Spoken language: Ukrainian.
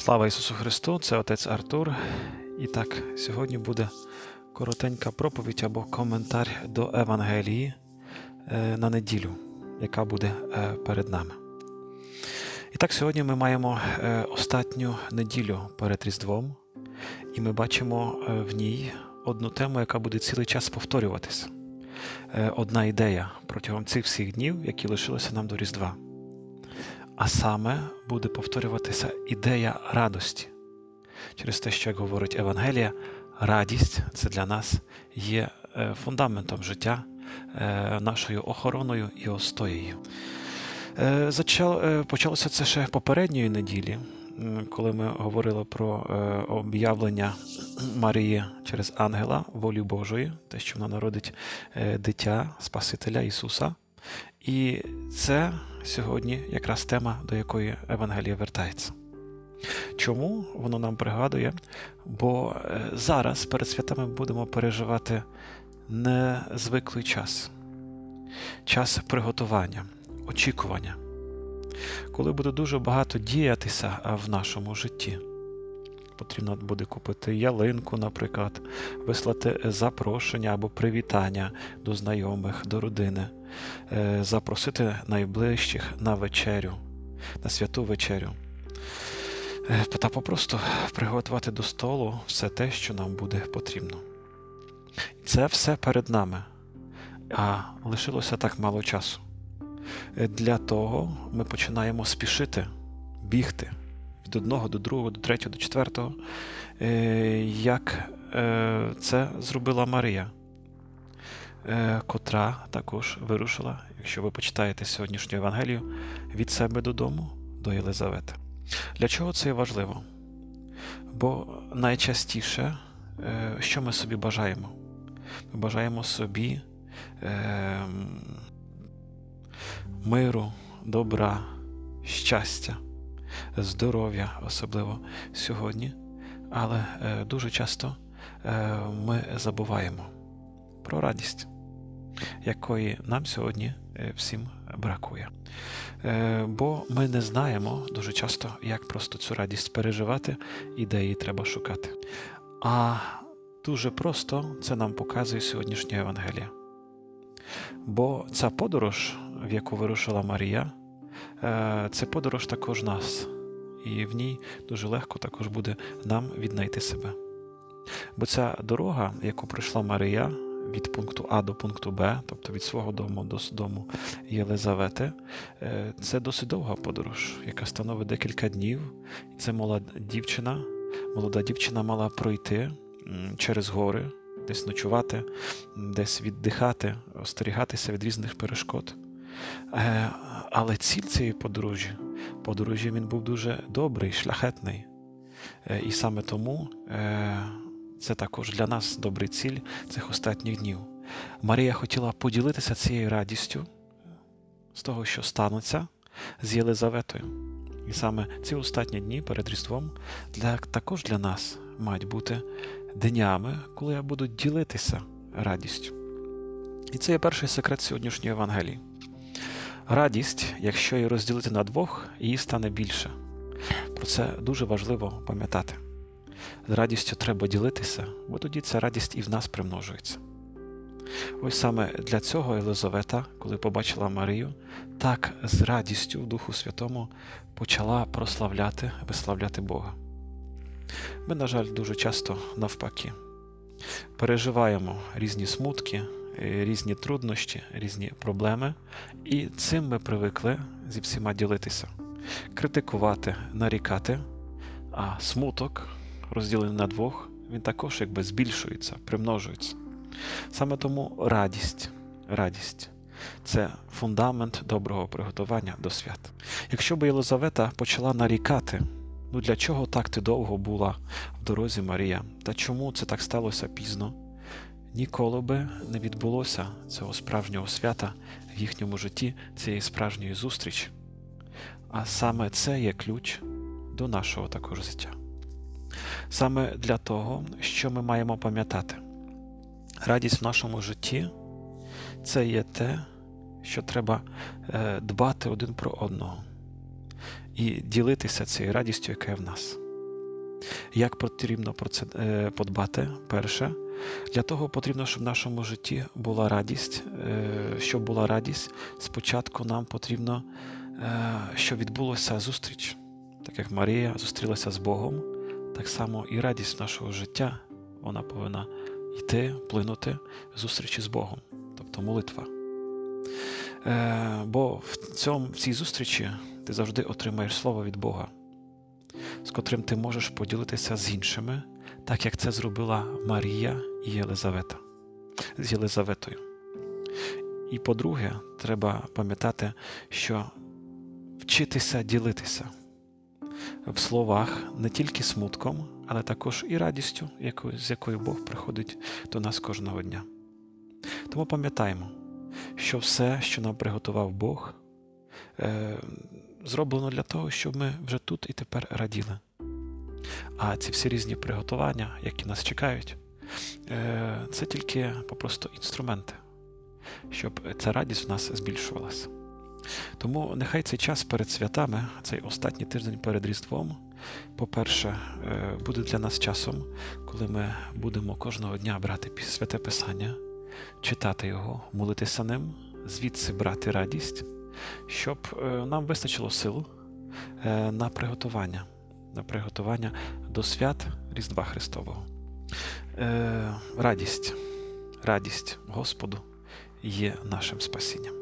Слава Ісусу Христу! Це отець Артур. І так, сьогодні буде коротенька проповідь або коментар до Евангелії е, на неділю, яка буде е, перед нами. І так, сьогодні ми маємо е, останню неділю перед Різдвом, і ми бачимо в ній одну тему, яка буде цілий час повторюватися. Одна ідея протягом цих всіх днів, які лишилися нам до Різдва. А саме буде повторюватися ідея радості. Через те, що як говорить Евангелія, радість це для нас є е, фундаментом життя, е, нашою охороною і остоєю. Е, почалося це ще попередньої неділі, коли ми говорили про об'явлення Марії через ангела волі Божої, те, що вона народить дитя Спасителя Ісуса. І це сьогодні якраз тема, до якої Евангелія вертається. Чому воно нам пригадує? Бо е, зараз перед святами будемо переживати незвиклий час, час приготування, очікування, коли буде дуже багато діятися в нашому житті. Потрібно буде купити ялинку, наприклад, вислати запрошення або привітання до знайомих, до родини, е, запросити найближчих на вечерю, на святу вечерю. Е, та попросту приготувати до столу все те, що нам буде потрібно. Це все перед нами, а лишилося так мало часу. Е, для того ми починаємо спішити, бігти від одного до другого, до третього, до четвертого, як це зробила Марія. Е, котра також вирушила, якщо ви почитаєте сьогоднішню Євангелію, від себе додому до Єлизавети. Для чого це важливо? Бо найчастіше, е, що ми собі бажаємо? Ми бажаємо собі е, миру, добра, щастя, здоров'я, особливо сьогодні, але дуже часто ми забуваємо про радість, якої нам сьогодні е, всім бракує. Е, бо ми не знаємо дуже часто, як просто цю радість переживати, і де її треба шукати. А дуже просто це нам показує сьогоднішня Євангелія. Бо ця подорож, в яку вирушила Марія, е, це подорож також нас, і в ній дуже легко також буде нам віднайти себе. Бо ця дорога, яку пройшла Марія, від пункту А до пункту Б, тобто від свого дому до дому Єлизавети, е, це досить довга подорож, яка становить декілька днів. Це молода дівчина. Молода дівчина мала пройти через гори, десь ночувати, десь віддихати, остерігатися від різних перешкод. Е, але ціль цієї подорожі, подорожі він був дуже добрий, шляхетний. Е, і саме тому це також для нас добрий ціль цих останніх днів. Марія хотіла поділитися цією радістю з того, що станеться з Єлизаветою. І саме ці останні дні перед Різдвом для, також для нас мають бути днями, коли я буду ділитися радістю. І це є перший секрет сьогоднішньої Євангелії. Радість, якщо її розділити на двох, її стане більше. Про це дуже важливо пам'ятати. З радістю треба ділитися, бо тоді ця радість і в нас примножується. Ось саме для цього Єлизавета, коли побачила Марію, так з радістю в Духу Святому почала прославляти, виславляти Бога. Ми, на жаль, дуже часто навпаки переживаємо різні смутки, різні труднощі, різні проблеми, і цим ми привикли зі всіма ділитися, критикувати, нарікати, а смуток розділений на двох, він також якби збільшується, примножується. Саме тому радість, радість це фундамент доброго приготування до свят. Якщо б Єлизавета почала нарікати, ну для чого так ти довго була в дорозі Марія, та чому це так сталося пізно? Ніколи би не відбулося цього справжнього свята в їхньому житті, цієї справжньої зустрічі. А саме це є ключ до нашого також життя саме для того, що ми маємо пам'ятати. Радість в нашому житті це є те, що треба е, дбати один про одного і ділитися цією радістю, яка є в нас. Як потрібно про це е, подбати? Перше, для того потрібно, щоб в нашому житті була радість. Е, Щоб була радість, спочатку нам потрібно, щоб відбулася зустріч. Так як Марія зустрілася з Богом, так само і радість нашого життя вона повинна йти, плинути зустрічі з Богом, тобто молитва. Е, Бо в, цьому, в цій зустрічі ти завжди отримаєш слово від Бога, з котрим ти можеш поділитися з іншими, так як це зробила Марія і Єлизавета з Єлизаветою. І по-друге, треба пам'ятати, що вчитися ділитися в словах не тільки смутком, але також і радістю, з якою Бог приходить до нас кожного дня. Тому пам'ятаємо, що все, що нам приготував Бог, е, зроблено для того, щоб ми вже тут і тепер раділи. А ці всі різні приготування, які нас чекають, е, це тільки попросту інструменти, щоб ця радість в нас збільшувалася. Тому нехай цей час перед святами, цей останній тиждень перед Різдвом, по-перше, е, буде для нас часом, коли ми будемо кожного дня брати святе Писання, читати його, молитися ним, звідси брати радість, щоб е, нам вистачило сил е, на приготування, на приготування до свят Різдва Христового. Радість, радість Господу є нашим спасінням.